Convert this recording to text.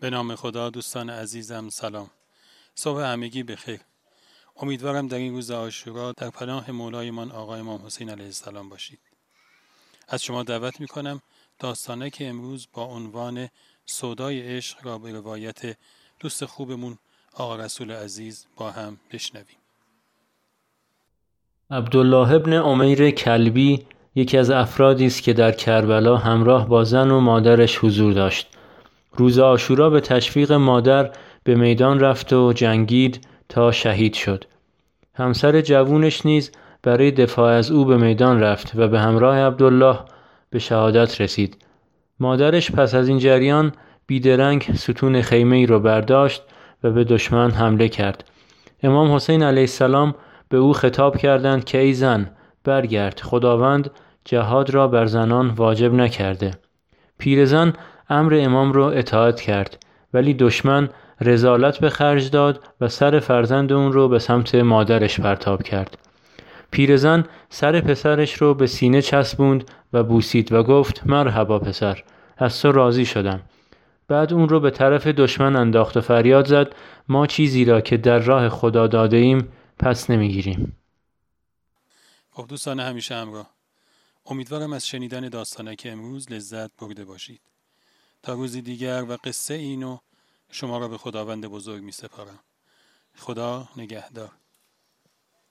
به نام خدا دوستان عزیزم سلام. صبح همگی بخیر. امیدوارم در این روز آشورا در پناه مولایمان آقای امام حسین علیه السلام باشید. از شما دعوت می کنم داستانه که امروز با عنوان سودای عشق را به روایت دوست خوبمون آقا رسول عزیز با هم بشنویم. عبدالله ابن امیر کلبی یکی از افرادی است که در کربلا همراه با زن و مادرش حضور داشت. روز آشورا به تشویق مادر به میدان رفت و جنگید تا شهید شد. همسر جوونش نیز برای دفاع از او به میدان رفت و به همراه عبدالله به شهادت رسید. مادرش پس از این جریان بیدرنگ ستون خیمه ای را برداشت و به دشمن حمله کرد. امام حسین علیه السلام به او خطاب کردند که ای زن برگرد خداوند جهاد را بر زنان واجب نکرده. پیرزن امر امام را اطاعت کرد ولی دشمن رزالت به خرج داد و سر فرزند اون رو به سمت مادرش پرتاب کرد. پیرزن سر پسرش رو به سینه چسبوند و بوسید و گفت مرحبا پسر از تو راضی شدم. بعد اون رو به طرف دشمن انداخت و فریاد زد ما چیزی را که در راه خدا داده ایم پس نمی‌گیریم. خب دوستان همیشه همراه امیدوارم از شنیدن داستانه که امروز لذت برده باشید. تا روزی دیگر و قصه اینو شما را به خداوند بزرگ می سپارم. خدا نگهدار